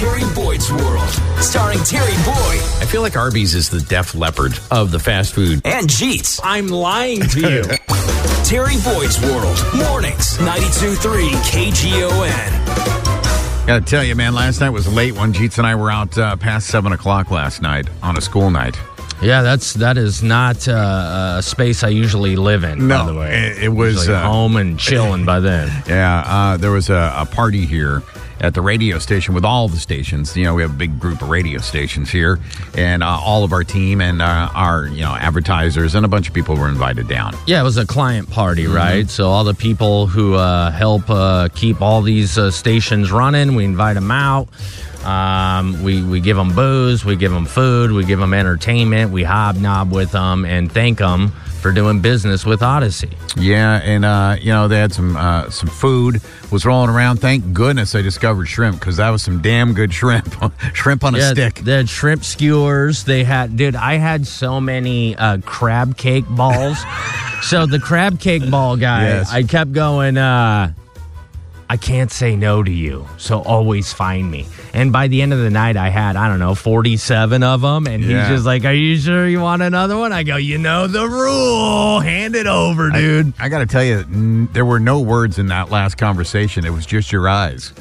Terry Boyd's World, starring Terry Boyd I feel like Arby's is the Def Leppard of the fast food. and Jeetz. I'm lying to you. Terry Boyd's World, mornings, 92.3 KGON. Got to tell you, man, last night was late when Jeetz and I were out uh, past 7 o'clock last night on a school night. Yeah, that's that is not uh, a space I usually live in. No, by the way, it- it was, uh, home and chilling by then. Yeah, uh, there was a, a party here at the radio station with all the stations. You know, we have a big group of radio stations here, and uh, all of our team and uh, our you know advertisers and a bunch of people were invited down. Yeah, it was a client party, Mm-hmm. right? So all the people who uh, help uh, keep all these uh, stations running, we invite them out. Um, we we give them booze, we give them food, we give them entertainment, we hobnob with them, and thank them for doing business with Audacy. Yeah, and uh, you know they had some uh, some food was rolling around. Thank goodness I discovered shrimp because that was some damn good shrimp. shrimp on a yeah, stick. They had shrimp skewers. They had, dude, I had so many uh, crab cake balls. so the crab cake ball guy, Yes. I kept going, uh, I can't say no to you. So always find me. And by the end of the night, I had, I don't know, 47 of them. And Yeah. he's just like, Are you sure you want another one? I go, You know the rule. Hand it over, dude. I got to tell you, n- there were no words in that last conversation. It was just your eyes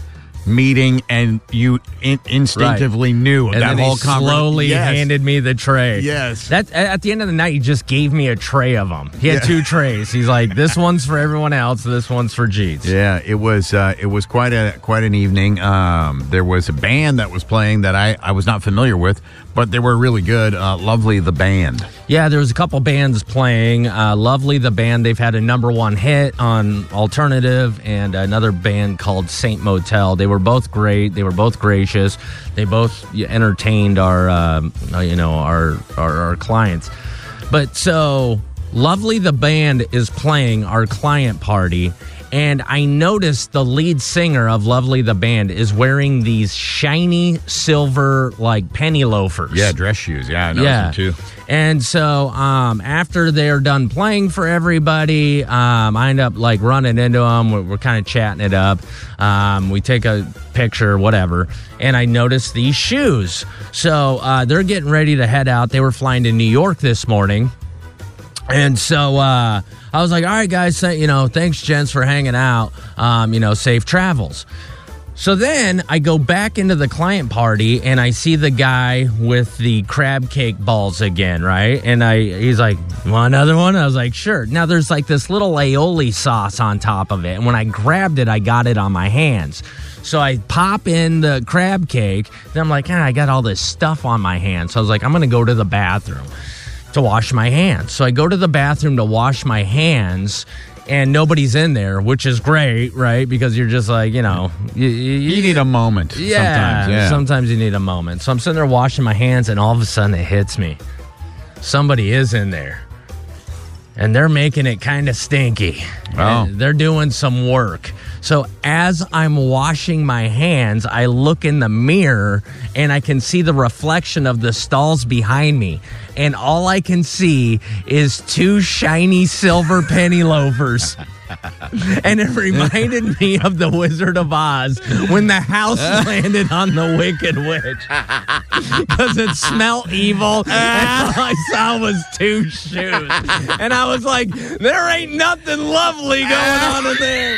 meeting, and you in- instinctively knew and that then whole he conver- slowly Yes. handed me the tray. Yes. That at the end of the night, he just gave me a tray of them. He had Yeah. two trays. He's like, "This one's for everyone else. This one's for Jeetz." Yeah, it was uh, it was quite a quite an evening. Um, there was a band that was playing that I, I was not familiar with, but they were really good. Uh, lovely the band. Yeah, there was a couple bands playing. Uh, Lovely, the band. They've had a number one hit on alternative, and another band called Saint Motel. They were both great. They were both gracious. They both entertained our, um, you know, our, our our clients. But so Lovely, the band is playing our client party. And I noticed the lead singer of Lovely the Band is wearing these shiny silver, like penny loafers. Yeah, dress shoes. Yeah, I noticed Yeah. them too. And so um, after they're done playing for everybody, um, I end up like running into them. We're, we're kind of chatting it up. Um, we take a picture, whatever. And I noticed these shoes. So uh, they're getting ready to head out. They were flying to New York this morning. And so uh, I was like, all right, guys, you know, thanks, gents, for hanging out. Um, you know, safe travels. So then I go back into the client party and I see the guy with the crab cake balls again, right? And I he's like, "Want another one?" I was like, "Sure." Now there's like this little aioli sauce on top of it, and when I grabbed it, I got it on my hands. So I pop in the crab cake. Then I'm like, ah, I got all this stuff on my hands. So I was like, I'm gonna go to the bathroom to wash my hands. So I go to the bathroom to wash my hands. And nobody's in there, which is great, right? Because you're just like, you know, you, You need a moment. yeah, sometimes. Yeah. sometimes you need a moment. So I'm sitting there washing my hands, and all of a sudden it hits me. Somebody is in there, and they're making it kind of stinky. Oh. And They're doing some work. So as I'm washing my hands, I look in the mirror and I can see the reflection of the stalls behind me. And all I can see is two shiny silver penny loafers. and it reminded me of the Wizard of Oz when the house landed on the Wicked Witch because it smelled evil, and all I saw was two shoes, and I was like, "There ain't nothing lovely going on in there."